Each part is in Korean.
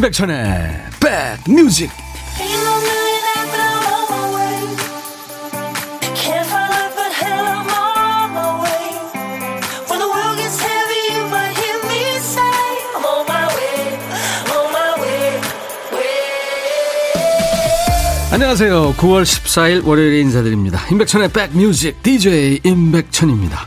임백천의 백뮤직. 안녕하세요. 9월 14일 월요일에 인사드립니다. 임백천의 백뮤직 DJ 임백천입니다.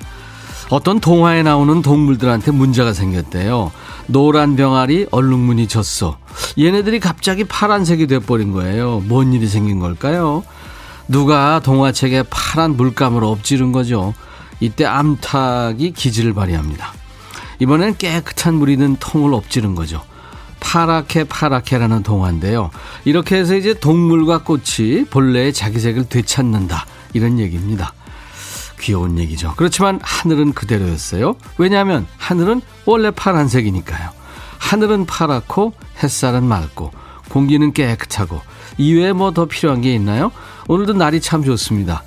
어떤 동화에 나오는 동물들한테 문제가 생겼대요. 노란 병아리 얼룩무늬 졌어. 얘네들이 갑자기 파란색이 돼버린 거예요. 뭔 일이 생긴 걸까요? 누가 동화책에 파란 물감을 엎지른 거죠. 이때 암탉이 기질을 발휘합니다. 이번엔 깨끗한 물이 든 통을 엎지른 거죠. 파랗게 파랗게라는 동화인데요. 이렇게 해서 이제 동물과 꽃이 본래의 자기 색을 되찾는다. 이런 얘기입니다. 귀여운 얘기죠. 그렇지만 하늘은 그대로였어요. 왜냐하면 하늘은 원래 파란색이니까요. 하늘은 파랗고 햇살은 맑고 공기는 깨끗하고 이외에 뭐 더 필요한 게 있나요? 오늘도 날이 참 좋습니다.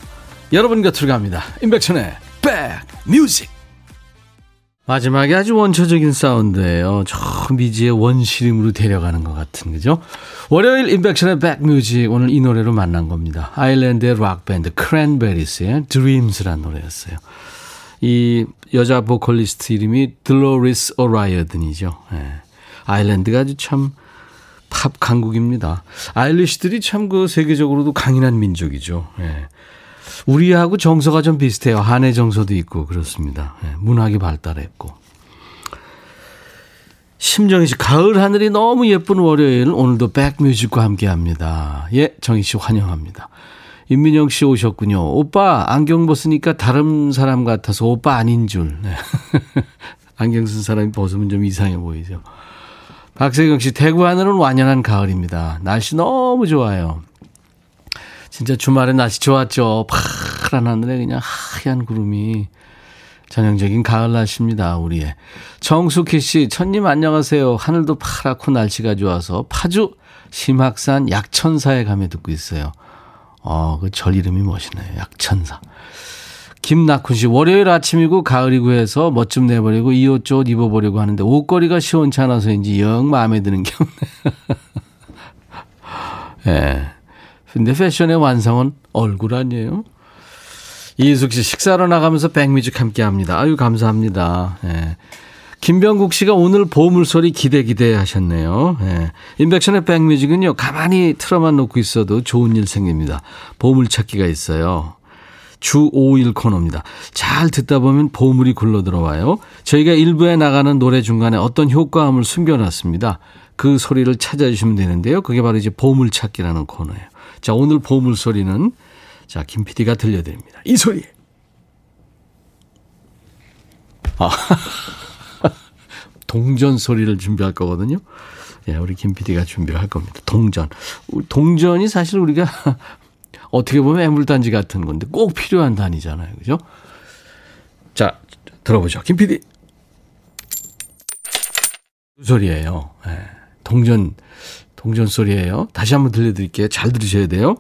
여러분 곁으로 갑니다. 임백천의 백뮤직 마지막에 아주 원초적인 사운드예요. 저 미지의 원시림으로 데려가는 것 같은 그죠? 월요일 임백천의 백뮤직 오늘 이 노래로 만난 겁니다. 아일랜드의 락밴드 크랜베리스의 Dreams라는 노래였어요. 이 여자 보컬리스트 이름이 들로리스 오라이어든이죠. 예. 아일랜드가 아주 참 팝 강국입니다. 아일리시들이 참 그 세계적으로도 강인한 민족이죠. 예. 우리하고 정서가 좀 비슷해요. 한의 정서도 있고 그렇습니다. 예, 문학이 발달했고. 심정희 씨, 가을 하늘이 너무 예쁜 월요일 오늘도 백뮤직과 함께합니다. 예, 정희 씨 환영합니다. 임민영 씨 오셨군요. 오빠 안경 벗으니까 다른 사람 같아서 오빠 아닌 줄. 네. 안경 쓴 사람이 벗으면 좀 이상해 보이죠. 박세경 씨, 대구 하늘은 완연한 가을입니다. 날씨 너무 좋아요. 진짜 주말에 날씨 좋았죠. 파란 하늘에 그냥 하얀 구름이 전형적인 가을 날씨입니다. 우리의 정숙희 씨, 천님 안녕하세요. 하늘도 파랗고 날씨가 좋아서 파주 심학산 약천사에 가며 듣고 있어요. 어, 그 절 이름이 멋있네요. 약천사. 김낙훈 씨, 월요일 아침이고 가을이고 해서 멋 좀 내버리고 이 옷 저옷 입어보려고 하는데 옷걸이가 시원치 않아서인지 영 마음에 드는 게 없네요. 예. 네. 근데 패션의 완성은 얼굴 아니에요? 이숙 씨 식사로 나가면서 백뮤직 함께 합니다. 아유 감사합니다. 예. 김병국 씨가 오늘 보물소리 기대 기대 하셨네요. 예. 인백션의 백뮤직은요. 가만히 틀어만 놓고 있어도 좋은 일 생깁니다. 보물찾기가 있어요. 주 5일 코너입니다. 잘 듣다 보면 보물이 굴러 들어와요. 저희가 일부에 나가는 노래 중간에 어떤 효과음을 숨겨놨습니다. 그 소리를 찾아주시면 되는데요. 그게 바로 이제 보물찾기라는 코너예요. 자, 오늘 보물 소리는 자, 김 PD가 들려드립니다. 이 소리. 아, 동전 소리를 준비할 거거든요. 예, 우리 김 PD가 준비할 겁니다. 동전. 동전이 사실 우리가 어떻게 보면 애물단지 같은 건데 꼭 필요한 단위잖아요. 그죠? 자, 들어보죠. 김 PD. 그 소리예요. 예, 동전 동전 소리예요. 다시 한번 들려드릴게요. 잘 들으셔야 돼요.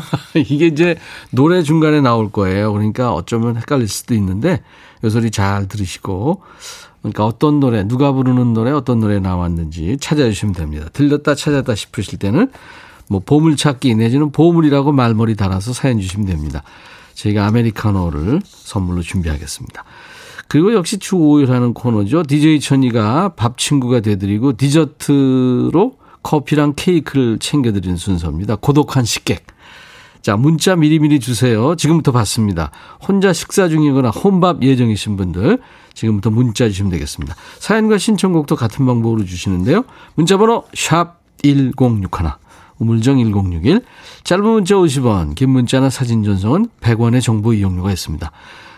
이게 이제 노래 중간에 나올 거예요. 그러니까 어쩌면 헷갈릴 수도 있는데 이 소리 잘 들으시고 그러니까 어떤 노래 누가 부르는 노래 어떤 노래 나왔는지 찾아주시면 됩니다. 들렸다 찾았다 싶으실 때는 뭐 보물찾기 내지는 보물이라고 말머리 달아서 사연 주시면 됩니다. 저희가 아메리카노를 선물로 준비하겠습니다. 그리고 역시 주 5일 하는 코너죠. DJ 천이가 밥 친구가 되드리고 디저트로 커피랑 케이크를 챙겨드리는 순서입니다. 고독한 식객. 자, 문자 미리미리 주세요. 지금부터 받습니다. 혼자 식사 중이거나 혼밥 예정이신 분들 지금부터 문자 주시면 되겠습니다. 사연과 신청곡도 같은 방법으로 주시는데요. 문자 번호 샵 1061, 우물정 1061, 짧은 문자 50원, 긴 문자나 사진 전송은 100원의 정보 이용료가 있습니다.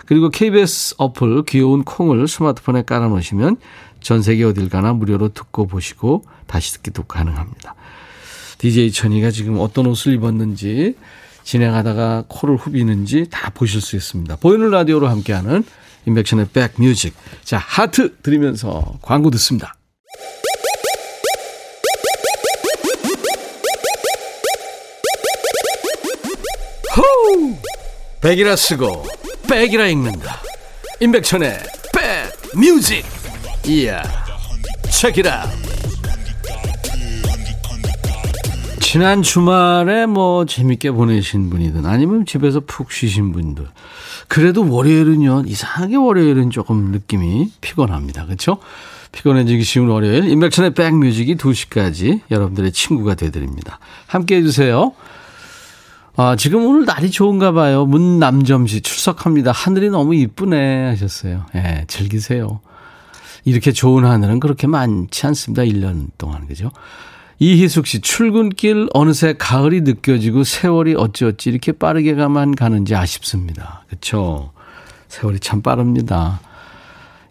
그리고 KBS 어플 귀여운 콩을 스마트폰에 깔아 놓으시면 전 세계 어딜 가나 무료로 듣고 보시고 다시 듣기도 가능합니다. DJ 천이가 지금 어떤 옷을 입었는지 진행하다가 코를 후비는지 다 보실 수 있습니다. 보이는 라디오로 함께하는 인백션의 백뮤직. 자, 하트 드리면서 광고 듣습니다. 호우! 백이라 쓰고 백이라 읽는다. 임백천의 백뮤직. 이야 책이라 지난 주말에 뭐 재밌게 보내신 분이든 아니면 집에서 푹 쉬신 분들 그래도 월요일은요 이상하게 월요일은 조금 느낌이 피곤합니다 그렇죠 피곤해지기 쉬운 월요일 인백천의 백뮤직이 2시까지 여러분들의 친구가 되드립니다 함께 해 주세요 아, 지금 오늘 날이 좋은가 봐요. 문남점 씨 출석합니다. 하늘이 너무 이쁘네 하셨어요. 예, 네, 즐기세요. 이렇게 좋은 하늘은 그렇게 많지 않습니다. 1년 동안. 그죠? 이희숙 씨, 출근길 어느새 가을이 느껴지고 세월이 어찌어찌 이렇게 빠르게 가만 가는지 아쉽습니다. 그쵸? 세월이 참 빠릅니다.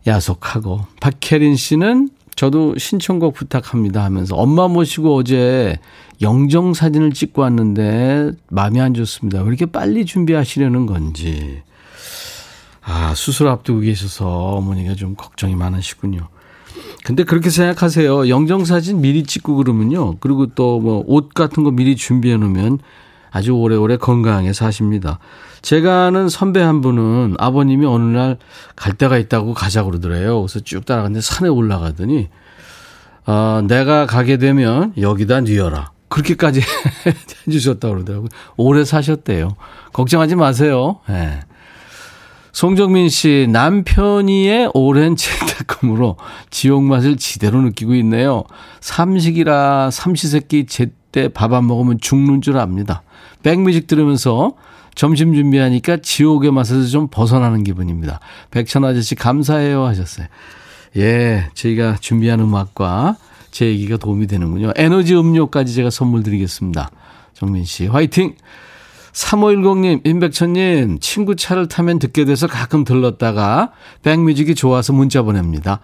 야속하고. 박혜린 씨는 저도 신청곡 부탁합니다 하면서 엄마 모시고 어제 영정 사진을 찍고 왔는데 마음이 안 좋습니다. 왜 이렇게 빨리 준비하시려는 건지. 아, 수술 앞두고 계셔서 어머니가 좀 걱정이 많으시군요. 근데 그렇게 생각하세요. 영정 사진 미리 찍고 그러면요. 그리고 또 뭐 옷 같은 거 미리 준비해 놓으면 아주 오래오래 건강하게 사십니다. 제가 아는 선배 한 분은 아버님이 어느 날 갈 데가 있다고 가자고 그러더래요. 그래서 쭉 따라갔는데 산에 올라가더니, 아, 내가 가게 되면 여기다 뉘어라. 그렇게까지 해주셨다고 그러더라고요. 오래 사셨대요. 걱정하지 마세요. 예. 네. 송정민 씨, 남편이의 오랜 재택근무로 지옥 맛을 지대로 느끼고 있네요. 삼식이라 삼시세끼 제때 밥 안 먹으면 죽는 줄 압니다. 백뮤직 들으면서 점심 준비하니까 지옥의 맛에서 좀 벗어나는 기분입니다. 백천 아저씨 감사해요 하셨어요. 예, 저희가 준비한 음악과 제 얘기가 도움이 되는군요. 에너지 음료까지 제가 선물 드리겠습니다. 정민 씨, 화이팅! 3510님, 임백천님, 친구 차를 타면 듣게 돼서 가끔 들렀다가 백뮤직이 좋아서 문자 보냅니다.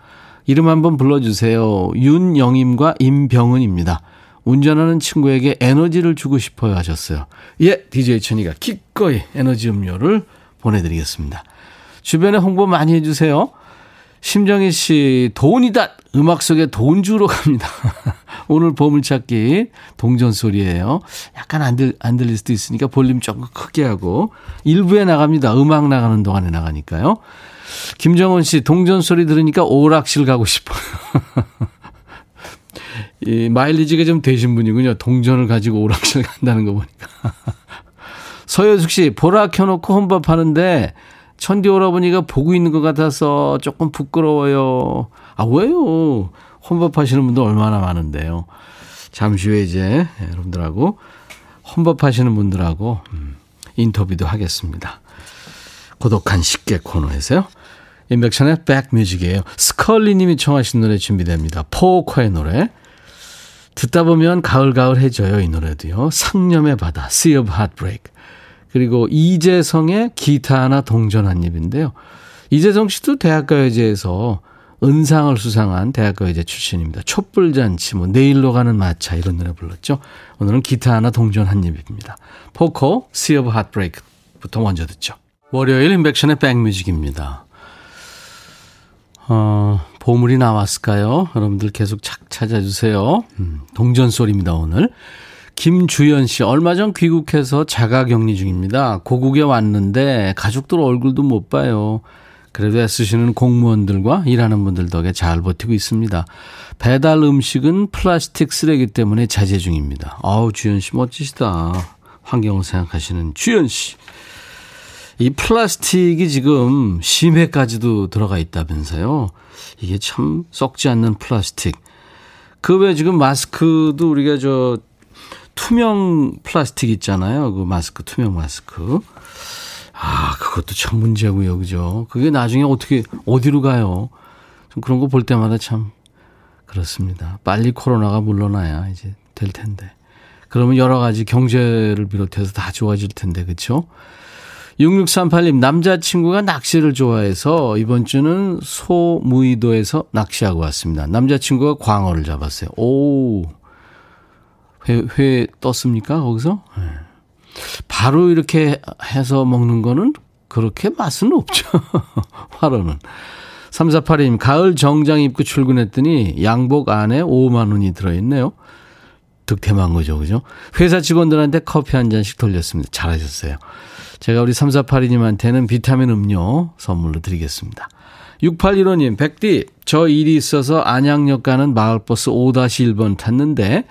이름 한번 불러주세요. 윤영임과 임병은입니다. 운전하는 친구에게 에너지를 주고 싶어요 하셨어요. 예, DJ 천이가 기꺼이 에너지 음료를 보내드리겠습니다. 주변에 홍보 많이 해주세요. 심정희 씨, 돈이다! 음악 속에 돈 주러 갑니다. 오늘 보물찾기 동전 소리예요. 약간 안, 들, 안 들릴 수도 있으니까 볼륨 조금 크게 하고 일부에 나갑니다. 음악 나가는 동안에 나가니까요. 김정원 씨, 동전 소리 들으니까 오락실 가고 싶어요. 이 마일리지가 좀 되신 분이군요. 동전을 가지고 오락실 간다는 거 보니까. 서효숙 씨, 보라 켜놓고 혼밥 하는데 천디 오라버니가 보고 있는 것 같아서 조금 부끄러워요. 아, 왜요? 혼밥 하시는 분들 얼마나 많은데요. 잠시 후에 이제 여러분들하고 혼밥 하시는 분들하고 음, 인터뷰도 하겠습니다. 고독한 식객 코너에서요. 인백션의 백뮤직이에요. 스컬리 님이 청하신 노래 준비됩니다. 포커의 노래. 듣다 보면 가을가을해져요, 이 노래도요. 상념의 바다, Sea of Heartbreak. 그리고 이재성의 기타 하나 동전 한 입인데요. 이재성 씨도 대학가요제에서 은상을 수상한 대학가요제 출신입니다. 촛불잔치, 뭐 내일로 가는 마차 이런 노래 불렀죠. 오늘은 기타 하나 동전 한 입입니다. 포커, Sea of Heartbreak부터 먼저 듣죠. 월요일 인백션의 백뮤직입니다. 어, 보물이 나왔을까요? 여러분들 계속 착 찾아주세요. 음, 동전 소리입니다, 오늘. 김주연 씨, 얼마 전 귀국해서 자가 격리 중입니다. 고국에 왔는데 가족들 얼굴도 못 봐요. 그래도 애쓰시는 공무원들과 일하는 분들 덕에 잘 버티고 있습니다. 배달 음식은 플라스틱 쓰레기 때문에 자제 중입니다. 아우, 주연 씨 멋지시다. 환경을 생각하시는 주연 씨. 이 플라스틱이 지금 심해까지도 들어가 있다면서요. 이게 참 썩지 않는 플라스틱. 그 외에 지금 마스크도 우리가 저 투명 플라스틱 있잖아요. 그 마스크, 투명 마스크. 아, 그것도 참 문제고요. 그죠? 그게 나중에 어떻게, 어디로 가요? 좀 그런 거 볼 때마다 참 그렇습니다. 빨리 코로나가 물러나야 이제 될 텐데. 그러면 여러 가지 경제를 비롯해서 다 좋아질 텐데, 그쵸 6638님, 남자친구가 낚시를 좋아해서 이번 주는 소무이도에서 낚시하고 왔습니다. 남자친구가 광어를 잡았어요. 오, 회, 회 떴습니까? 거기서? 네. 바로 이렇게 해서 먹는 거는 그렇게 맛은 없죠. 화로는. 3482님, 가을 정장 입고 출근했더니 양복 안에 5만 원이 들어있네요. 득템한 거죠. 그죠? 회사 직원들한테 커피 한 잔씩 돌렸습니다. 잘하셨어요. 제가 우리 3482님한테는 비타민 음료 선물로 드리겠습니다. 6815님, 백디, 저 일이 있어서 안양역 가는 마을버스 5-1번 탔는데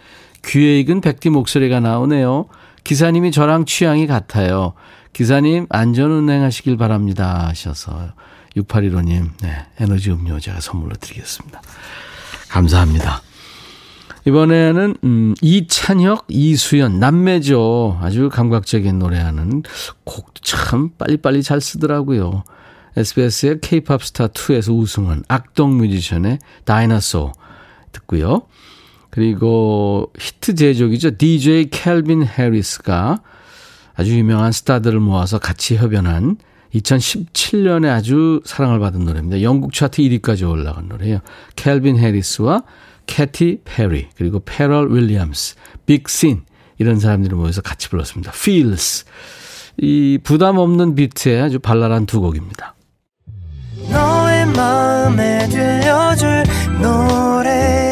귀에 익은 백디 목소리가 나오네요. 기사님이 저랑 취향이 같아요. 기사님, 안전운행 하시길 바랍니다. 하셔서 6815님, 네, 에너지 음료 제가 선물로 드리겠습니다. 감사합니다. 이번에는 음, 이찬혁, 이수연 남매죠. 아주 감각적인 노래하는 곡도 참 빨리빨리 잘 쓰더라고요. SBS의 K-팝 스타 2에서 우승한 악동 뮤지션의 Dinosaur 듣고요. 그리고 히트 제조기죠. DJ 캘빈 해리스가 아주 유명한 스타들을 모아서 같이 협연한 2017년에 아주 사랑을 받은 노래입니다. 영국 차트 1위까지 올라간 노래예요. 캘빈 해리스와 캐티 페리 그리고 퍼렐 윌리엄스, 빅션 이런 사람들이 모여서 같이 불렀습니다. Feels 이 부담 없는 비트의 아주 발랄한 두 곡입니다. 너의 마음에 들려줄 노래에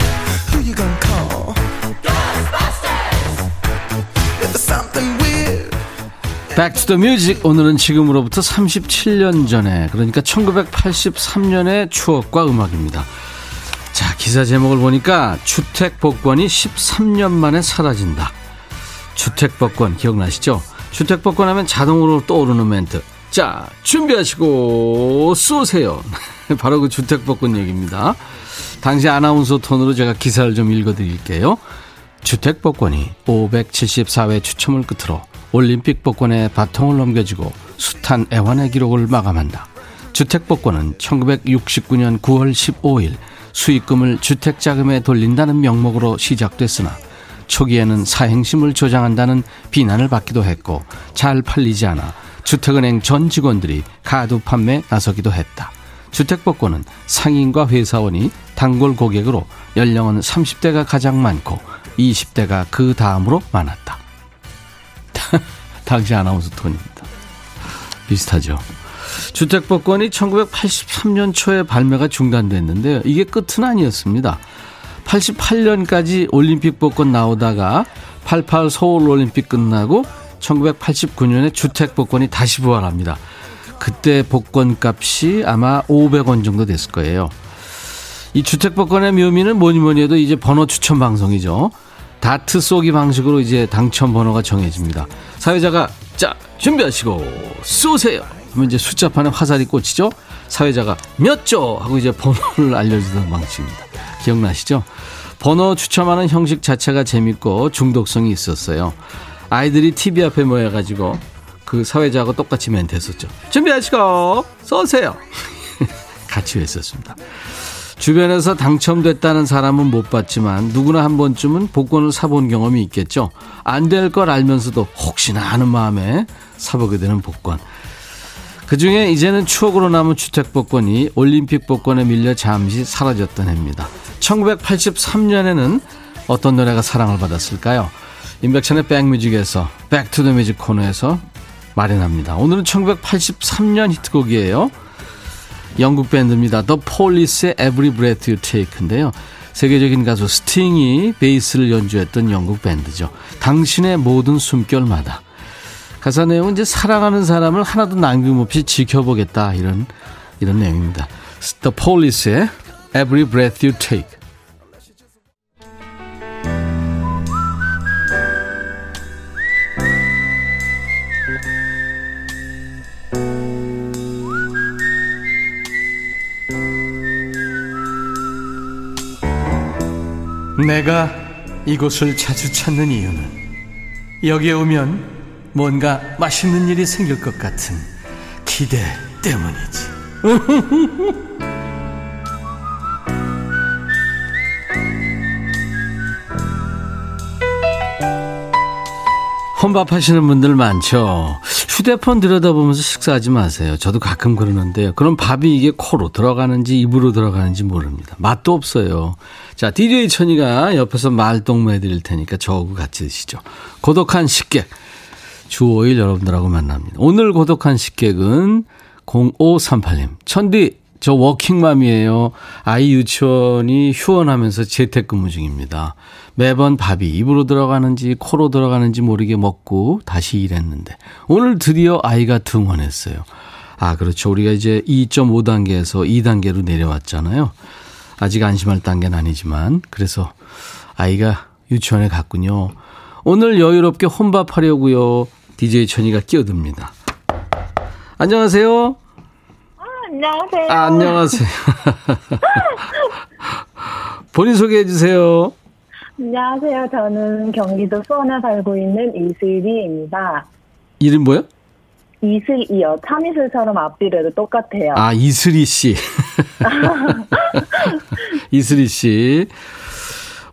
Music. 오늘은 지금으로부터 37년 전에, 그러니까 1983년의 추억과 음악입니다. 자, 기사 제목을 보니까 주택 복권이 13년 만에 사라진다. 주택 복권 기억나시죠? 주택 복권 하면 자동으로 떠오르는 멘트. 자, 준비하시고 쏘세요. 바로 그 주택 복권 얘기입니다. 당시 아나운서 톤으로 제가 기사를 좀 읽어드릴게요. 주택 복권이 574회 추첨을 끝으로 올림픽 복권에 바통을 넘겨주고 숱한 애환의 기록을 마감한다. 주택 복권은 1969년 9월 15일 수익금을 주택 자금에 돌린다는 명목으로 시작됐으나 초기에는 사행심을 조장한다는 비난을 받기도 했고 잘 팔리지 않아 주택은행 전 직원들이 가두 판매 나서기도 했다. 주택복권은 상인과 회사원이 단골 고객으로 연령은 30대가 가장 많고 20대가 그 다음으로 많았다. 당시 아나운서 톤입니다. 비슷하죠. 주택복권이 1983년 초에 발매가 중단됐는데요. 이게 끝은 아니었습니다. 88년까지 올림픽 복권 나오다가 88 서울 올림픽 끝나고 1989년에 주택 복권이 다시 부활합니다. 그때 복권 값이 아마 500원 정도 됐을 거예요. 이 주택 복권의 묘미는 뭐니 뭐니 해도 이제 번호 추천 방송이죠. 다트 쏘기 방식으로 이제 당첨 번호가 정해집니다. 사회자가 자 준비하시고 쏘세요. 하면 이제 숫자판에 화살이 꽂히죠. 사회자가 몇 조 하고 이제 번호를 알려주던 방식입니다. 기억나시죠? 번호 추첨하는 형식 자체가 재밌고 중독성이 있었어요. 아이들이 TV 앞에 모여가지고 그 사회자하고 똑같이 멘트 했었죠. 준비하시고 쏘세요. 같이 했었습니다. 주변에서 당첨됐다는 사람은 못 봤지만 누구나 한 번쯤은 복권을 사본 경험이 있겠죠. 안 될 걸 알면서도 혹시나 하는 마음에 사보게 되는 복권. 그 중에 이제는 추억으로 남은 주택복권이 올림픽 복권에 밀려 잠시 사라졌던 해입니다. 1983년에는 어떤 노래가 사랑을 받았을까요? 임백천의 백뮤직에서 Back to the Music 코너에서 마련합니다. 오늘은 1983년 히트곡이에요. 영국 밴드입니다. The Police의 Every Breath You Take인데요. 세계적인 가수 스팅이 베이스를 연주했던 영국 밴드죠. 당신의 모든 숨결마다. 가사 내용은 이제 사랑하는 사람을 하나도 남김없이 지켜보겠다 이런 이런 내용입니다. The Police의 Every Breath You Take. 내가 이곳을 자주 찾는 이유는 여기에 오면 뭔가 맛있는 일이 생길 것 같은 기대 때문이지. 혼밥 하시는 분들 많죠. 휴대폰 들여다보면서 식사하지 마세요. 저도 가끔 그러는데요. 그럼 밥이 이게 코로 들어가는지 입으로 들어가는지 모릅니다. 맛도 없어요. 자, DJ 천이가 옆에서 말동무 해드릴 테니까 저하고 같이 드시죠. 고독한 식객. 주 5일 여러분들하고 만납니다. 오늘 고독한 식객은 0538님. 천디, 저 워킹맘이에요. 아이 유치원이 휴원하면서 재택근무 중입니다. 매번 밥이 입으로 들어가는지 코로 들어가는지 모르게 먹고 다시 일했는데 오늘 드디어 아이가 등원했어요. 아, 그렇죠. 우리가 이제 2.5단계에서 2단계로 내려왔잖아요. 아직 안심할 단계는 아니지만 그래서 아이가 유치원에 갔군요. 오늘 여유롭게 혼밥하려고요. DJ 천이가 끼어듭니다. 안녕하세요. 아, 안녕하세요. 아, 안녕하세요. 본인 소개해 주세요. 안녕하세요. 저는 경기도 수원에 살고 있는 이슬이입니다. 이름 뭐요? 이슬이요. 참이슬처럼 앞뒤로도 똑같아요. 아, 이슬이 씨. 이슬이 씨.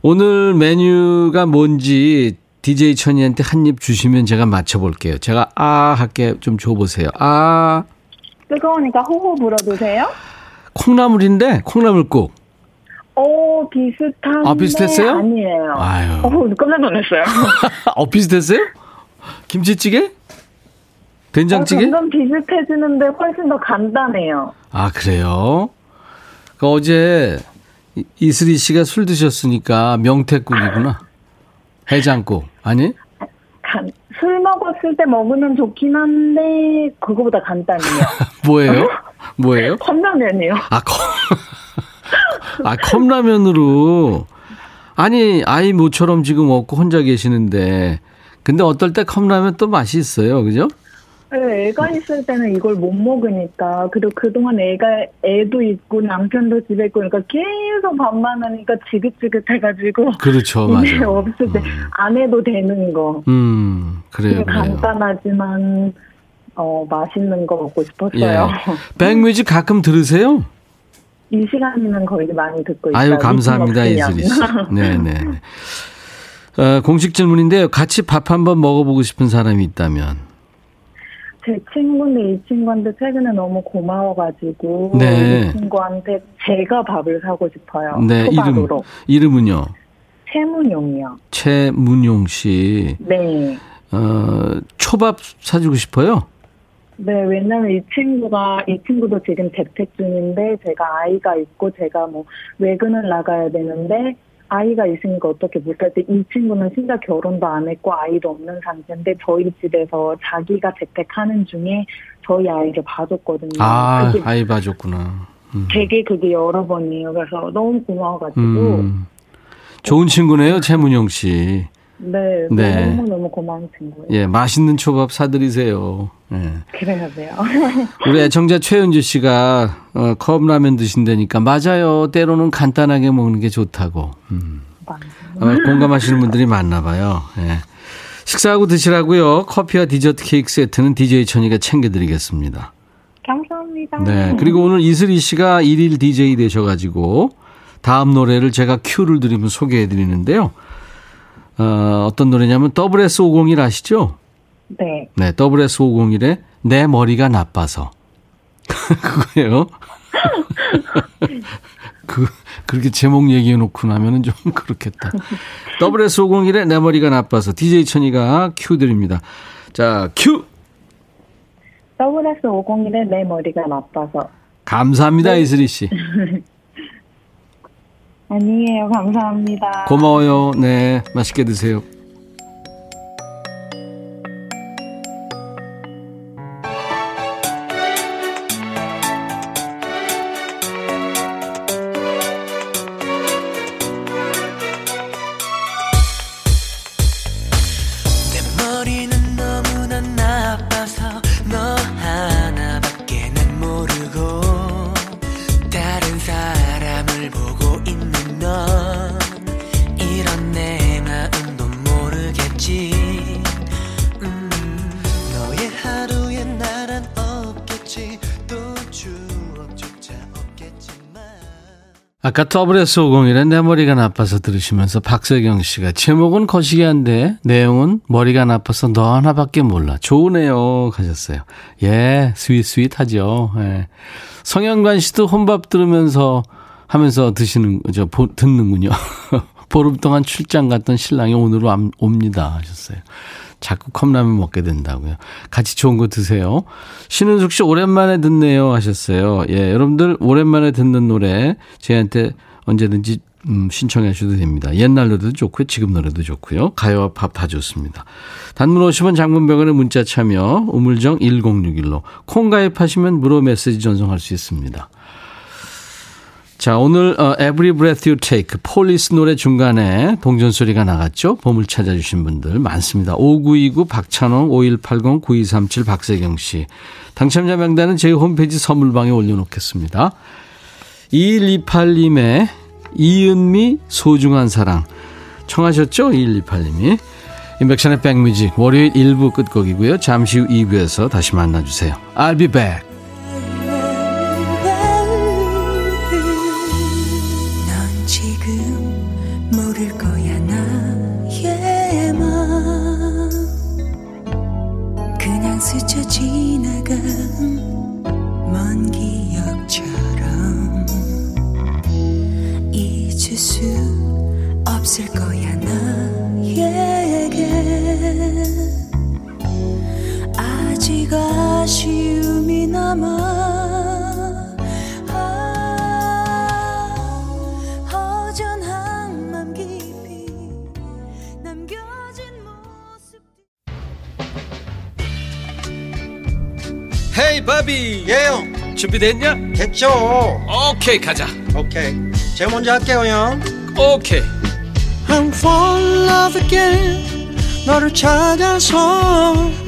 오늘 메뉴가 뭔지 DJ 천이한테 한 입 주시면 제가 맞춰볼게요. 제가 아 할게 좀 줘보세요. 아. 뜨거우니까 호호 불어주세요. 콩나물인데 콩나물국. 오 비슷한데 아, 비슷했어요? 아니에요. 아유. 어, 깜짝 놀랐어요. 어 비슷했어요? 김치찌개? 된장찌개? 어, 점점 비슷해지는데 훨씬 더 간단해요. 아 그래요? 그 어제 이- 이슬이 씨가 술 드셨으니까 명태국이구나. 해장국 아니? 간, 술 먹었을 때 먹으면 좋긴 한데 그거보다 간단해요. 뭐예요? 뭐예요? 컵라면이요. 아 컵. 아 컵라면으로 아니 아이 모처럼 지금 없고 혼자 계시는데 근데 어떨 때 컵라면 또 맛이 있어요, 그죠? 네, 애가 있을 때는 이걸 못 먹으니까 그리고 그동안 애가 애도 있고 남편도 집에 있고 그러니까 계속 밥만 하니까 지긋지긋해가지고 그렇죠, 맞아요. 없을 때 안 해도 되는 거 음 그래요. 간단하지만 어 맛있는 거 먹고 예. 싶었어요. 백뮤직 가끔 들으세요? 이 시간이면 거의 많이 듣고 있어요. 아유 감사합니다. 이슬이 씨. 네네. 어, 공식 질문인데요. 같이 밥 한번 먹어보고 싶은 사람이 있다면. 제 친구인데 이 친구한테 최근에 너무 고마워가지고 네. 이 친구한테 제가 밥을 사고 싶어요. 네 이름 초밥으로 이름은요. 최문용이요. 최문용 씨. 네. 어, 초밥 사주고 싶어요. 네, 왜냐면 이 친구가, 이 친구도 지금 재택 중인데, 제가 아이가 있고, 제가 뭐, 외근을 나가야 되는데, 아이가 있으니까 어떻게 못할 때, 이 친구는 진짜 결혼도 안 했고, 아이도 없는 상태인데, 저희 집에서 자기가 재택하는 중에 저희 아이를 봐줬거든요. 아 아이 봐줬구나. 음. 되게 그게 여러 번이에요. 그래서 너무 고마워가지고, 음. 좋은 친구네요, 최문용 씨. 네, 네. 너무 너무 고마운 친구예요. 예, 맛있는 초밥 사드리세요. 예. 그래야 돼요. 우리 애청자 최은주 씨가 어, 컵라면 드신다니까 맞아요. 때로는 간단하게 먹는 게 좋다고. 음. 어, 공감하시는 분들이 많나 봐요. 예. 식사하고 드시라고요. 커피와 디저트 케이크 세트는 DJ 천이가 챙겨드리겠습니다. 감사합니다. 네. 그리고 오늘 이슬이 씨가 일일 DJ 되셔가지고 다음 노래를 제가 큐를 드리면 소개해드리는데요. 어, 어떤 노래냐면 WS501 아시죠? 네. 네, WS501의 내 머리가 나빠서. 그거예요. 그, 그렇게 제목 얘기해 놓고 나면은 좀 그렇겠다. WS501의 내 머리가 나빠서 DJ 천이가 큐 드립니다. 자, 큐! WS 501에 내 머리가 나빠서. 감사합니다, 이슬이 씨. 아니에요. 감사합니다. 고마워요. 네, 맛있게 드세요. 아까 SS501의 내 머리가 나빠서 들으시면서 박세경 씨가 제목은 거시기한데 내용은 머리가 나빠서 너 하나밖에 몰라. 좋으네요. 가셨어요. 예, 스윗스윗하죠. 예. 성현관 씨도 혼밥 들으면서 하면서 드시는, 저, 보, 듣는군요. 보름 동안 출장 갔던 신랑이 오늘로 옵니다. 하셨어요. 자꾸 컵라면 먹게 된다고요. 같이 좋은 거 드세요. 신은숙 씨 오랜만에 듣네요 하셨어요. 예, 여러분들 오랜만에 듣는 노래 저한테 언제든지 음, 신청해 주셔도 됩니다. 옛날 노래도 좋고요. 지금 노래도 좋고요. 가요와 팝 다 좋습니다. 단문 50원 장문 100원의 문자 참여 우물정 1061로 콩 가입하시면 무료 메시지 전송할 수 있습니다. 자, 오늘 어, Every Breath You Take 폴리스 노래 중간에 동전 소리가 나갔죠? 봄을 찾아주신 분들 많습니다. 5929 박찬홍 5180 9237 박세경 씨. 당첨자 명단은 저희 홈페이지 선물방에 올려놓겠습니다. 2128님의 이은미 소중한 사랑 청하셨죠? 2128님이. 인백션의 백뮤직 월요일 1부 끝곡이고요. 잠시 후 2부에서 다시 만나주세요. I'll be back. 헤이 바비. 예영. 준비됐냐? 됐죠. 오케이 가자. 오케이. 제가 먼저 할게요 형. 오케이. I'm fall in love again. 너를 찾아서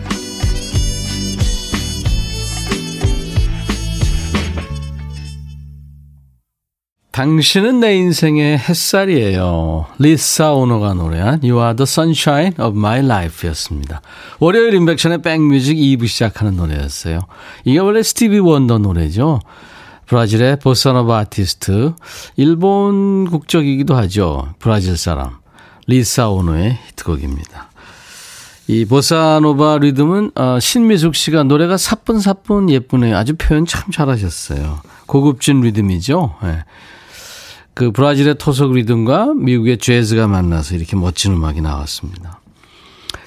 당신은 내 인생의 햇살이에요. 리사 오너가 노래한 You are the sunshine of my life 였습니다. 월요일 인백션의 백뮤직 2부 시작하는 노래였어요. 이게 원래 스티비 원더 노래죠. 브라질의 보사노바 아티스트, 일본 국적이기도 하죠. 브라질 사람. 리사 오노의 히트곡입니다. 이 보사노바 리듬은 어, 신미숙 씨가 노래가 사뿐사뿐 예쁘네요. 아주 표현 참 잘하셨어요. 고급진 리듬이죠. 네. 그 브라질의 토속 리듬과 미국의 재즈가 만나서 이렇게 멋진 음악이 나왔습니다.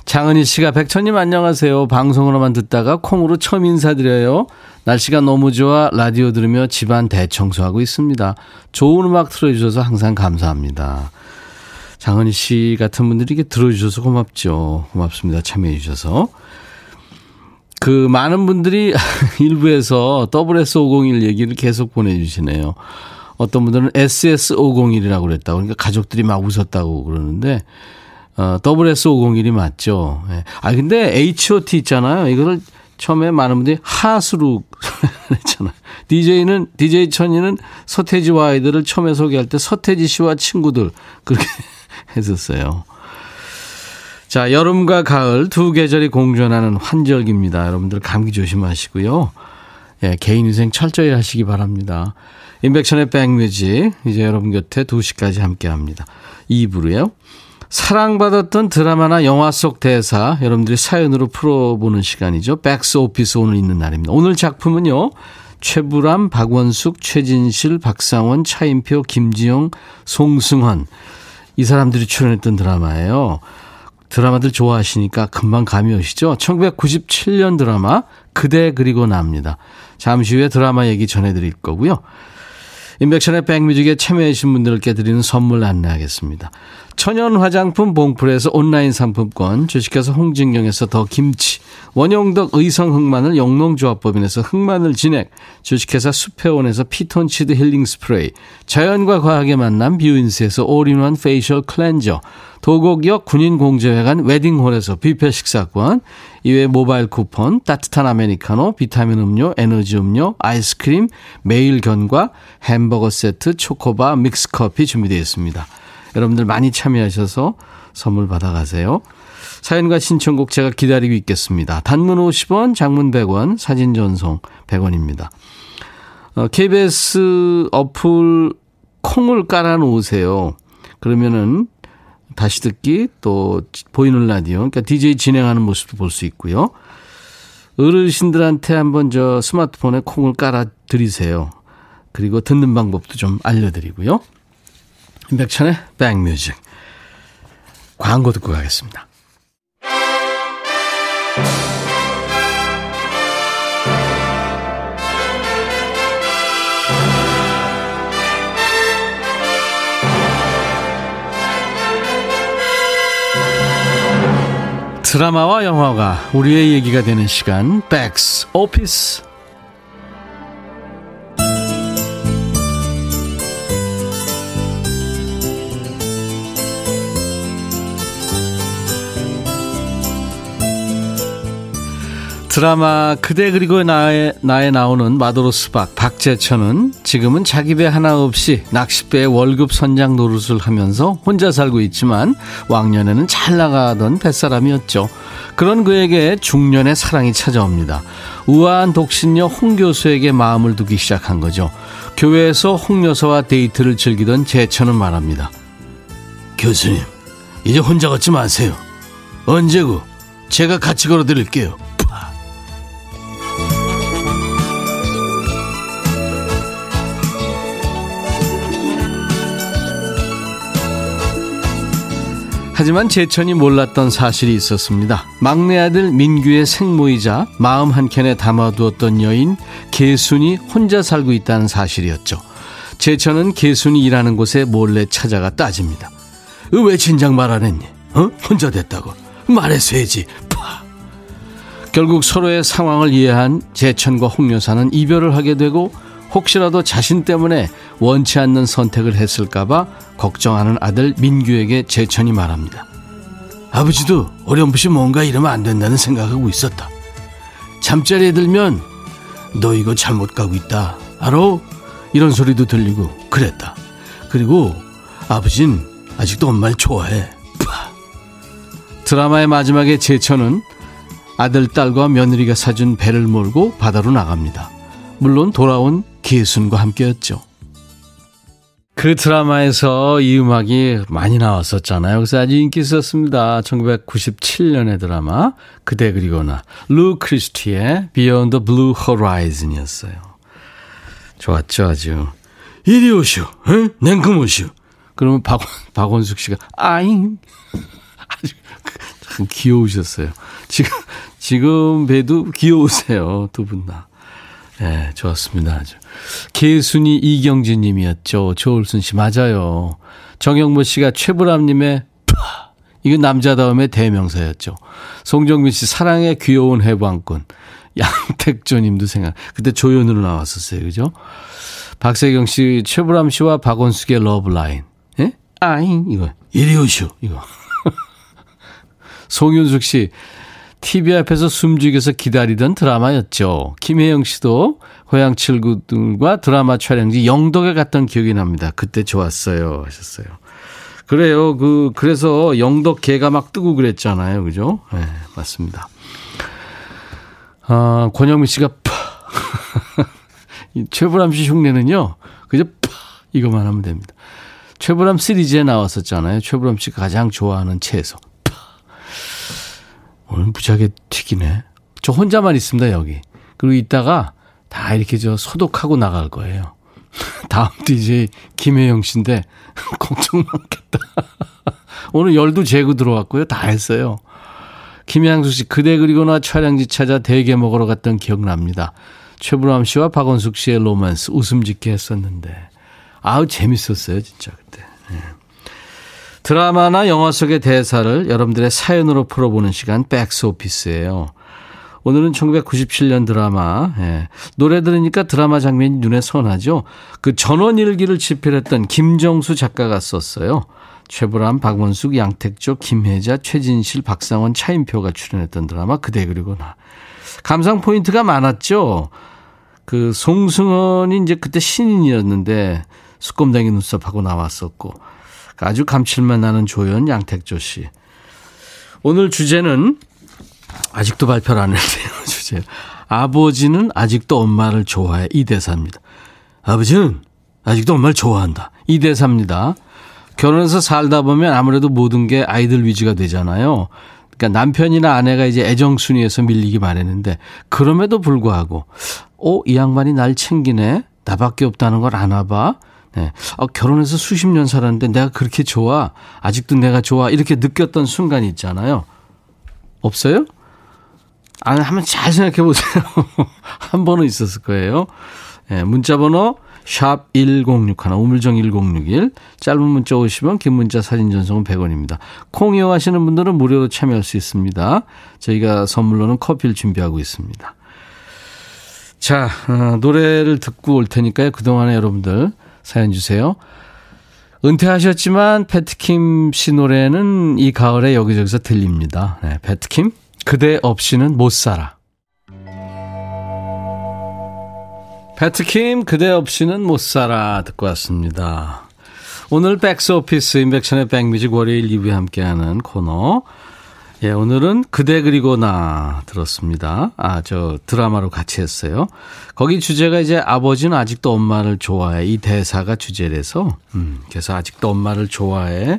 장은희 씨가 백천님 안녕하세요. 방송으로만 듣다가 콩으로 처음 인사드려요. 날씨가 너무 좋아 라디오 들으며 집안 대청소하고 있습니다. 좋은 음악 틀어주셔서 항상 감사합니다. 장은희 씨 같은 분들이 이렇게 들어주셔서 고맙죠. 고맙습니다. 참여해 주셔서. 그 많은 분들이 일부에서 WS501 얘기를 계속 보내주시네요. 어떤 분들은 SS501이라고 그랬다고 그러니까 가족들이 막 웃었다고 그러는데 어, WS501이 맞죠. 예. 아 근데 H.O.T 있잖아요. 이거를 처음에 많은 분들이 하수로 했잖아요. DJ는 DJ 천이는 서태지와 아이들을 처음에 소개할 때 서태지 씨와 친구들 그렇게 했었어요. 자, 여름과 가을 두 계절이 공존하는 환절기입니다. 여러분들 감기 조심하시고요. 예, 개인 위생 철저히 하시기 바랍니다. 인백션의 백뮤직 이제 여러분 곁에 2시까지 함께합니다. 2부로요. 사랑받았던 드라마나 영화 속 대사 여러분들이 사연으로 풀어보는 시간이죠. 백스 오피스 오늘 있는 날입니다. 오늘 작품은요. 최불암, 박원숙, 최진실, 박상원, 차인표, 김지영, 송승헌 이 사람들이 출연했던 드라마예요. 드라마들 좋아하시니까 금방 감이 오시죠? 1997년 드라마 그대 그리고 납니다. 잠시 후에 드라마 얘기 전해드릴 거고요. 임백천의 백뮤직에 참여해주신 분들께 드리는 선물 안내하겠습니다. 천연 화장품 봉풀에서 온라인 상품권, 주식회사 홍진경에서 더 김치, 원용덕 의성 흑마늘 영농조합법인에서 흑마늘 진액, 주식회사 수페온에서 피톤치드 힐링 스프레이, 자연과 과학의 만남 뷰인스에서 all-in-one facial cleanser, 도곡역 군인공제회관 웨딩홀에서 뷔페 식사권, 이외 모바일 쿠폰, 따뜻한 아메리카노, 비타민 음료, 에너지 음료, 아이스크림, 매일 견과, 햄버거 세트, 초코바, 믹스커피 준비되어 있습니다. 여러분들 많이 참여하셔서 선물 받아가세요. 사연과 신청곡 제가 기다리고 있겠습니다. 단문 50원, 장문 100원, 사진 전송 100원입니다. 어, KBS 어플 콩을 깔아 놓으세요. 그러면은 다시 듣기 또 보이는 라디오 그러니까 DJ 진행하는 모습도 볼 수 있고요. 어르신들한테 한번 저 스마트폰에 콩을 깔아 드리세요. 그리고 듣는 방법도 좀 알려드리고요. 임백천의 백뮤직 광고 듣고 가겠습니다. 드라마와 영화가 우리의 얘기가 되는 시간 백스 오피스 드라마 그대 그리고 나에, 나에 나오는 마도로 스박 박재천은 지금은 자기 배 하나 없이 낚싯배에 월급 선장 노릇을 하면서 혼자 살고 있지만 왕년에는 잘 나가던 뱃사람이었죠. 그런 그에게 중년의 사랑이 찾아옵니다. 우아한 독신녀 홍 교수에게 마음을 두기 시작한 거죠. 교회에서 홍 여사와 데이트를 즐기던 재천은 말합니다. 교수님, 이제 혼자 걷지 마세요. 언제고? 제가 같이 걸어드릴게요. 하지만 제천이 몰랐던 사실이 있었습니다. 막내 아들 민규의 생모이자 마음 한켠에 담아두었던 여인 개순이 혼자 살고 있다는 사실이었죠. 제천은 개순이 일하는 곳에 몰래 찾아가 따집니다. 왜 진작 말 안 했니? 어? 혼자 됐다고. 말했어야지. 파. 결국 서로의 상황을 이해한 제천과 홍 여사는 이별을 하게 되고 혹시라도 자신 때문에 원치 않는 선택을 했을까봐 걱정하는 아들 민규에게 제천이 말합니다. 아버지도 어렴풋이 뭔가 이러면 안 된다는 생각하고 있었다. 잠자리에 들면 너 이거 잘못 가고 있다. 알아? 이런 소리도 들리고 그랬다. 그리고 아버진 아직도 엄마를 좋아해. 파. 드라마의 마지막에 제천은 아들, 딸과 며느리가 사준 배를 몰고 바다로 나갑니다. 물론 돌아온 기순과 함께였죠. 그 드라마에서 이 음악이 많이 나왔었잖아요. 그래서 아주 인기 있었습니다. 1997년의 드라마 그대 그리고 나 루 크리스티의 Beyond the Blue Horizon이었어요. 좋았죠 아주. 이리 오시오. 응? 냉큼 오시오. 그러면 박, 박원숙 씨가 아잉 아주 참 귀여우셨어요. 지금 지금 봬도 귀여우세요 두 분 다. 예, 네, 좋았습니다. 아주. 개순이 이경진 님이었죠. 조울순 씨, 맞아요. 정영모 씨가 최불암 님의 파! 이거 남자다움의 대명사였죠. 송정민 씨, 사랑의 귀여운 해방꾼. 양택조 님도 생각. 그때 조연으로 나왔었어요. 그죠? 박세경 씨, 최불암 씨와 박원숙의 러브라인. 예? 아잉, 이거. 이리 오시오, 이거. 송윤숙 씨, TV 앞에서 숨죽여서 기다리던 드라마였죠. 김혜영 씨도 고향 친구들과 드라마 촬영지 영덕에 갔던 기억이 납니다. 그때 좋았어요. 하셨어요. 그래요. 그, 그래서 영덕 개가 막 뜨고 그랬잖아요. 그죠? 네, 맞습니다. 아, 권영미 씨가 파. 최불암 씨 흉내는요. 그저 파. 이거만 하면 됩니다. 최불암 시리즈에 나왔었잖아요. 최불암 씨가 가장 좋아하는 채소. 오늘 무지하게 튀기네. 저 혼자만 있습니다, 여기. 그리고 이따가 다 이렇게 저 소독하고 나갈 거예요. 다음 DJ 김혜영 씨인데, 걱정 많겠다. 오늘 열도 재고 들어왔고요. 다 했어요. 김양수 씨, 그대 그리고나 촬영지 찾아 대게 먹으러 갔던 기억납니다. 최불암 씨와 박원숙 씨의 로맨스 웃음 짓게 했었는데. 아우, 재밌었어요, 진짜, 그때. 네. 드라마나 영화 속의 대사를 여러분들의 사연으로 풀어보는 시간 백스 오피스예요. 오늘은 1997년 드라마 예. 노래 들으니까 드라마 장면이 눈에 선하죠. 그 전원일기를 집필했던 김정수 작가가 썼어요. 최불암, 박원숙, 양택조, 김혜자, 최진실, 박상원, 차인표가 출연했던 드라마 그대 그리고 나. 감상 포인트가 많았죠. 그 송승헌이 이제 그때 신인이었는데 수검댕이 눈썹하고 나왔었고 아주 감칠맛 나는 조연 양택조 씨. 오늘 주제는 아직도 발표를 안 했네요. 주제. 아버지는 아직도 엄마를 좋아해. 이 대사입니다. 아버지는 아직도 엄마를 좋아한다. 이 대사입니다. 결혼해서 살다 보면 아무래도 모든 게 아이들 위주가 되잖아요. 그러니까 남편이나 아내가 이제 애정 순위에서 밀리기 마련인데 그럼에도 불구하고 어, 이 양반이 날 챙기네. 나밖에 없다는 걸 아나 봐. 네. 어, 결혼해서 수십 년 살았는데 내가 그렇게 좋아. 아직도 내가 좋아. 이렇게 느꼈던 순간이 있잖아요. 없어요? 아, 한번 잘 생각해 보세요. 한 번은 있었을 거예요. 네, 문자 번호 샵 1061, 우물정 1061. 짧은 문자 오시면 긴 문자 사진 전송은 100원입니다. 콩 이용하시는 분들은 무료로 참여할 수 있습니다. 저희가 선물로는 커피를 준비하고 있습니다. 자, 어, 노래를 듣고 올 테니까요. 그동안에 여러분들 사연 주세요. 은퇴하셨지만 패트킴 씨 노래는 이 가을에 여기저기서 들립니다. 네, 패트킴, 그대 없이는 못 살아. 패트킴, 그대 없이는 못 살아 듣고 왔습니다. 오늘 백스 오피스 인백션의 백뮤직 월요일 2부에 함께하는 코너. 예, 오늘은 그대 그리고 나 들었습니다. 아, 저 드라마로 같이 했어요. 거기 주제가 이제 아버지는 아직도 엄마를 좋아해. 이 대사가 주제라서, 음, 그래서 아직도 엄마를 좋아해.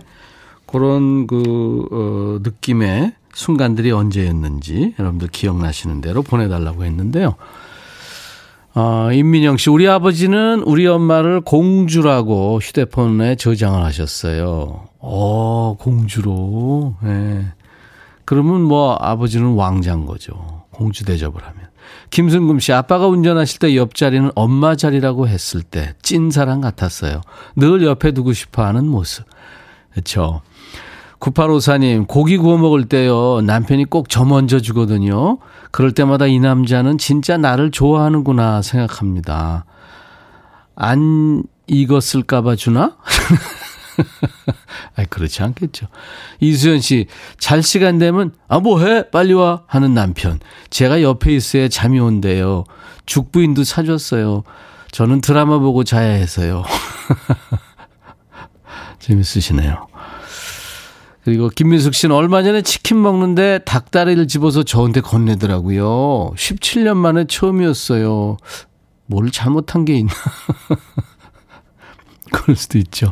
그런 그, 어, 느낌의 순간들이 언제였는지 여러분들 기억나시는 대로 보내달라고 했는데요. 어, 임민영 씨, 우리 아버지는 우리 엄마를 공주라고 휴대폰에 저장을 하셨어요. 어, 공주로. 예. 네. 그러면 뭐 아버지는 왕자인 거죠. 공주 대접을 하면. 김승금 씨, 아빠가 운전하실 때 옆자리는 엄마 자리라고 했을 때 찐 사랑 같았어요. 늘 옆에 두고 싶어 하는 모습. 그렇죠. 9854님, 고기 구워 먹을 때요, 남편이 꼭 저 먼저 주거든요. 그럴 때마다 이 남자는 진짜 나를 좋아하는구나 생각합니다. 안 익었을까봐 주나? 아 그렇지 않겠죠. 이수연 씨, 잘 시간 되면, 아, 뭐 해? 빨리 와. 하는 남편. 제가 옆에 있어야 잠이 온대요. 죽부인도 사줬어요. 저는 드라마 보고 자야 해서요. 재밌으시네요. 그리고 김민숙 씨는 얼마 전에 치킨 먹는데 닭다리를 집어서 저한테 건네더라고요. 17년 만에 처음이었어요. 뭘 잘못한 게 있나? 그럴 수도 있죠.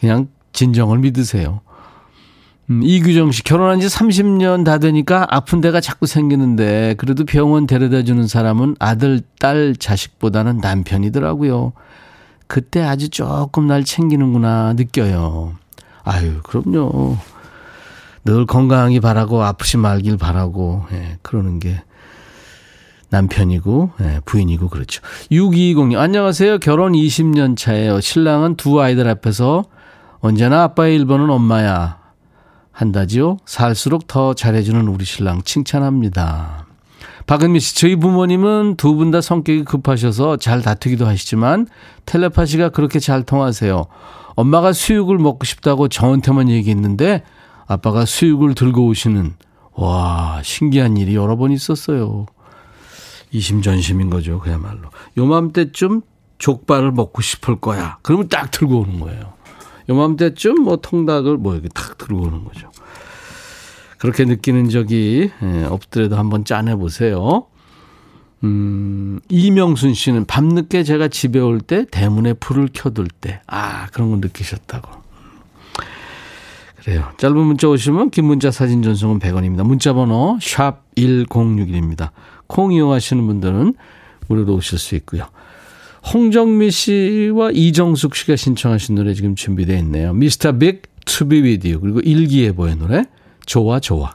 그냥 진정을 믿으세요. 음, 이규정 씨, 결혼한 지 30년 다 되니까 아픈 데가 자꾸 생기는데, 그래도 병원 데려다 주는 사람은 아들, 딸, 자식보다는 남편이더라고요. 그때 아주 조금 날 챙기는구나 느껴요. 아유, 그럼요. 늘 건강하기 바라고 아프지 말길 바라고, 예, 그러는 게 남편이고, 예, 부인이고, 그렇죠. 6220님, 안녕하세요. 결혼 20년 차예요. 신랑은 두 아이들 앞에서 언제나 아빠의 1번은 엄마야. 한다지요? 살수록 더 잘해주는 우리 신랑 칭찬합니다. 박은미 씨, 저희 부모님은 두 분 다 성격이 급하셔서 잘 다투기도 하시지만 텔레파시가 그렇게 잘 통하세요. 엄마가 수육을 먹고 싶다고 저한테만 얘기했는데 아빠가 수육을 들고 오시는 와 신기한 일이 여러 번 있었어요. 이심전심인 거죠 그야말로. 요맘때쯤 족발을 먹고 싶을 거야. 그러면 딱 들고 오는 거예요. 요맘때쯤 뭐 통닭을 뭐 이렇게 탁 들고 오는 거죠. 그렇게 느끼는 적이 예, 없더라도 한번 짜내 보세요. 음, 이명순 씨는 밤늦게 제가 집에 올 때 대문에 불을 켜둘 때, 아, 그런 거 느끼셨다고. 그래요. 짧은 문자 오시면 긴 문자 사진 전송은 100원입니다. 문자 번호 샵 1061입니다. 콩 이용하시는 분들은 무료로 오실 수 있고요. 홍정미 씨와 이정숙 씨가 신청하신 노래 지금 준비되어 있네요. 미스터 빅 To Be With You 그리고 일기예보의 노래 좋아 좋아.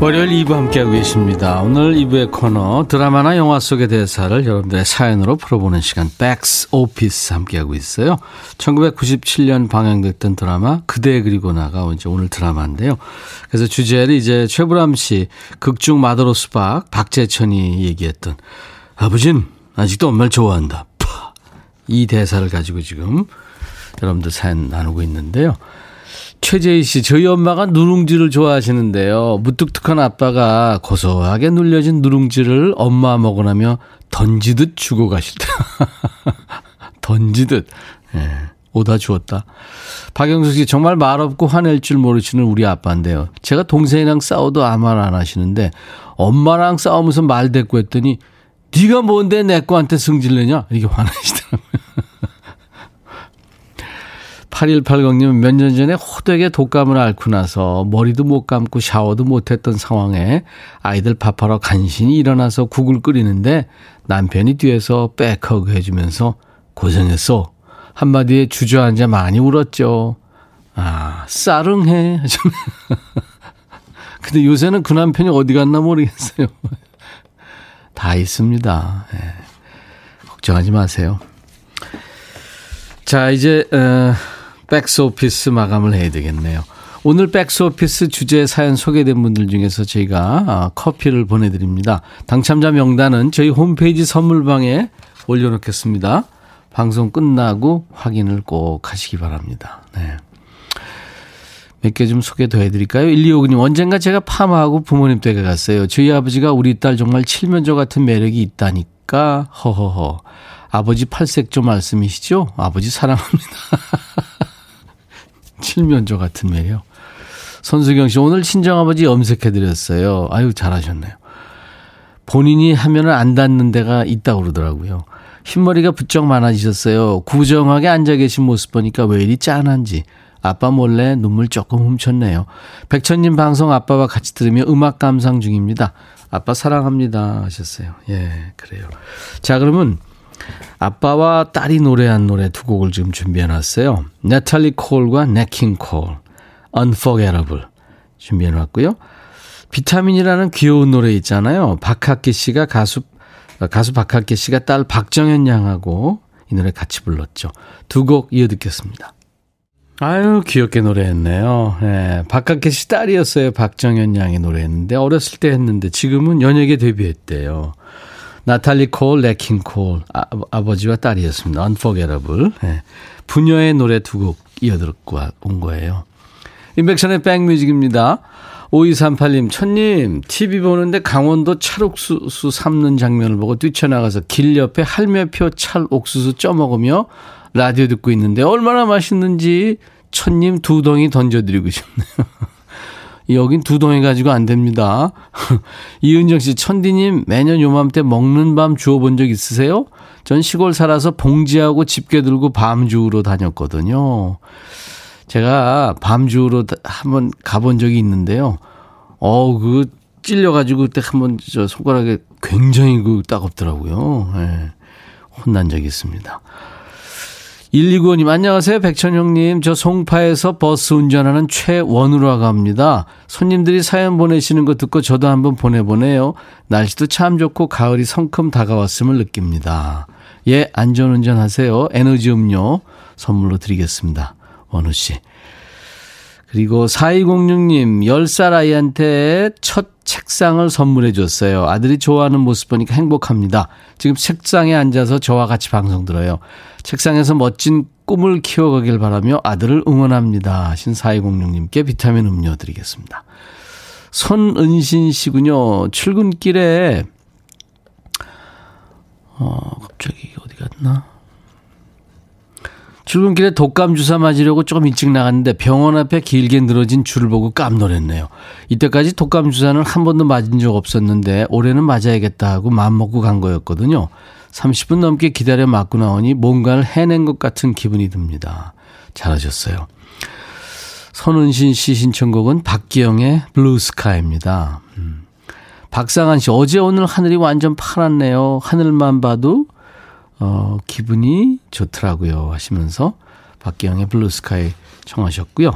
월요일 2부 함께하고 계십니다. 오늘 2부의 코너 드라마나 영화 속의 대사를 여러분들의 사연으로 풀어보는 시간 백스 오피스 함께하고 있어요. 1997년 방영됐던 드라마 그대 그리고 나가 이제 오늘 드라마인데요. 그래서 주제를 이제 최불암 씨 극중 마더로 수박 박재천이 얘기했던 아버진 아직도 엄마를 좋아한다. 파. 이 대사를 가지고 지금 여러분들 사연 나누고 있는데요. 최재희 씨, 저희 엄마가 누룽지를 좋아하시는데요. 무뚝뚝한 아빠가 고소하게 눌려진 누룽지를 엄마 먹으라며 던지듯 주고 때. 던지듯. 예, 오다 주었다. 박영수 씨, 정말 말 없고 화낼 줄 모르시는 우리 아빠인데요. 제가 동생이랑 싸워도 아무 말 안 하시는데, 엄마랑 싸우면서 말 대꾸 했더니, 네가 뭔데 내 거한테 승질내냐? 이렇게 화나시더라고요. 8180님 몇 년 전에 호되게 독감을 앓고 나서 머리도 못 감고 샤워도 못 했던 상황에 아이들 밥하러 간신히 일어나서 국을 끓이는데 남편이 뒤에서 back hug 해주면서 고생했어. 한마디에 주저앉아 많이 울었죠. 아, 싸릉해. 근데 요새는 그 남편이 어디 갔나 모르겠어요. 다 있습니다. 네. 걱정하지 마세요. 자, 이제, 어, 백스 오피스 마감을 해야 되겠네요. 오늘 백스 오피스 주제 사연 소개된 분들 중에서 저희가 아, 커피를 보내드립니다. 당첨자 명단은 저희 홈페이지 선물방에 올려놓겠습니다. 방송 끝나고 확인을 꼭 하시기 바랍니다. 네. 몇 개 좀 소개 더 해드릴까요? 1259님, 언젠가 제가 파마하고 부모님 댁에 갔어요. 저희 아버지가 우리 딸 정말 칠면조 같은 매력이 있다니까, 허허허. 아버지 팔색조 말씀이시죠? 아버지 사랑합니다. 칠면조 같은 매력. 손수경 씨, 오늘 친정아버지 염색해드렸어요. 아유, 잘하셨네요. 본인이 하면은 안 닿는 데가 있다고 그러더라고요. 흰머리가 부쩍 많아지셨어요. 구정하게 앉아 계신 모습 보니까 왜 이리 짠한지. 아빠 몰래 눈물 조금 훔쳤네요. 백천님 방송 아빠와 같이 들으며 음악 감상 중입니다. 아빠 사랑합니다. 하셨어요. 예, 그래요. 자, 그러면 아빠와 딸이 노래한 노래 두 곡을 지금 준비해 놨어요. 네탈리 콜과 네킹 콜, Unforgettable 준비해 놨고요. 비타민이라는 귀여운 노래 있잖아요. 박학기 씨가 가수, 가수 박학기 씨가 딸 박정현 양하고 이 노래 같이 불렀죠. 두 곡 이어 듣겠습니다. 아유, 귀엽게 노래했네요. 예, 박학기 씨 딸이었어요. 박정현 양이 노래했는데, 어렸을 때 했는데, 지금은 연예계 데뷔했대요. 나탈리 콜, 레킹 콜, 아, 버지와 딸이었습니다. Unforgettable. 예, 부녀의 노래 두 곡 이어듣고 온 거예요. 인백션의 백뮤직입니다. 5238님, 천님, TV 보는데 강원도 찰옥수수 삶는 장면을 보고 뛰쳐나가서 길 옆에 할매표 찰옥수수 쪄먹으며 라디오 듣고 있는데 얼마나 맛있는지 천님 두 덩이 던져드리고 싶네요. 여긴 두 덩이 가지고 안 됩니다. 이은정 씨, 천디님 매년 요맘때 먹는 밤 주워본 적 있으세요? 전 시골 살아서 봉지하고 집게 들고 밤 주우러 다녔거든요. 제가 밤 주우러 한번 가본 적이 있는데요. 어, 그 찔려가지고 그때 한번 저 손가락에 굉장히 그 따갑더라고요. 예. 혼난 적이 있습니다. 129님, 안녕하세요. 백천형님. 저 송파에서 버스 운전하는 최원우라고 합니다. 손님들이 사연 보내시는 거 듣고 저도 한번 보내보네요. 날씨도 참 좋고 가을이 성큼 다가왔음을 느낍니다. 예, 안전 운전 하세요. 에너지 음료 선물로 드리겠습니다. 원우 씨. 그리고 4206님, 10살 아이한테 첫 책상을 선물해 줬어요. 아들이 좋아하는 모습 보니까 행복합니다. 지금 책상에 앉아서 저와 같이 방송 들어요. 책상에서 멋진 꿈을 키워가길 바라며 아들을 응원합니다. 하신 4206님께 비타민 음료 드리겠습니다. 손은신 씨군요. 출근길에, 어, 갑자기 어디 갔나? 출근길에 독감 주사 맞으려고 조금 일찍 나갔는데 병원 앞에 길게 늘어진 줄을 보고 깜놀했네요. 이때까지 독감 주사는 한 번도 맞은 적 없었는데 올해는 맞아야겠다 하고 마음먹고 간 거였거든요. 30분 넘게 기다려 맞고 나오니 뭔가를 해낸 것 같은 기분이 듭니다. 잘하셨어요. 손은신 씨 신청곡은 박기영의 Blue Sky입니다. 음. 박상한 씨, 어제 오늘 하늘이 완전 파랗네요. 하늘만 봐도, 어, 기분이 좋더라고요. 하시면서 박기영의 Blue Sky 청하셨고요.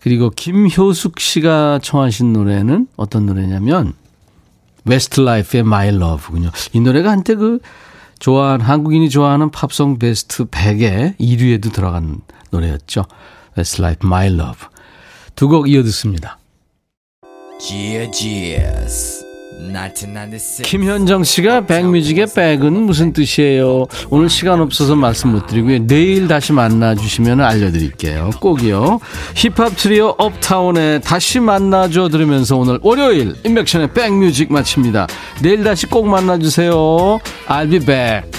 그리고 김효숙 씨가 청하신 노래는 어떤 노래냐면, 웨스트라이프의 My Love군요. 이 노래가 한때 그, 좋아하는, 한국인이 좋아하는 팝송 베스트 100에 1위에도 들어간 노래였죠. Westlife My Love. 두 곡 이어 듣습니다. 김현정 씨가 백뮤직의 백은 무슨 뜻이에요? 오늘 시간 없어서 말씀 못 드리고요. 내일 다시 만나 주시면 알려드릴게요. 꼭이요. 힙합 트리오 업타운에 다시 만나줘 들으면서 오늘 월요일 인백션의 백뮤직 마칩니다. 내일 다시 꼭 만나주세요. I'll be back.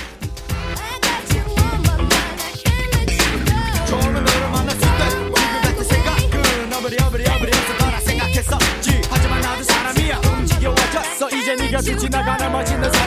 하지만 나도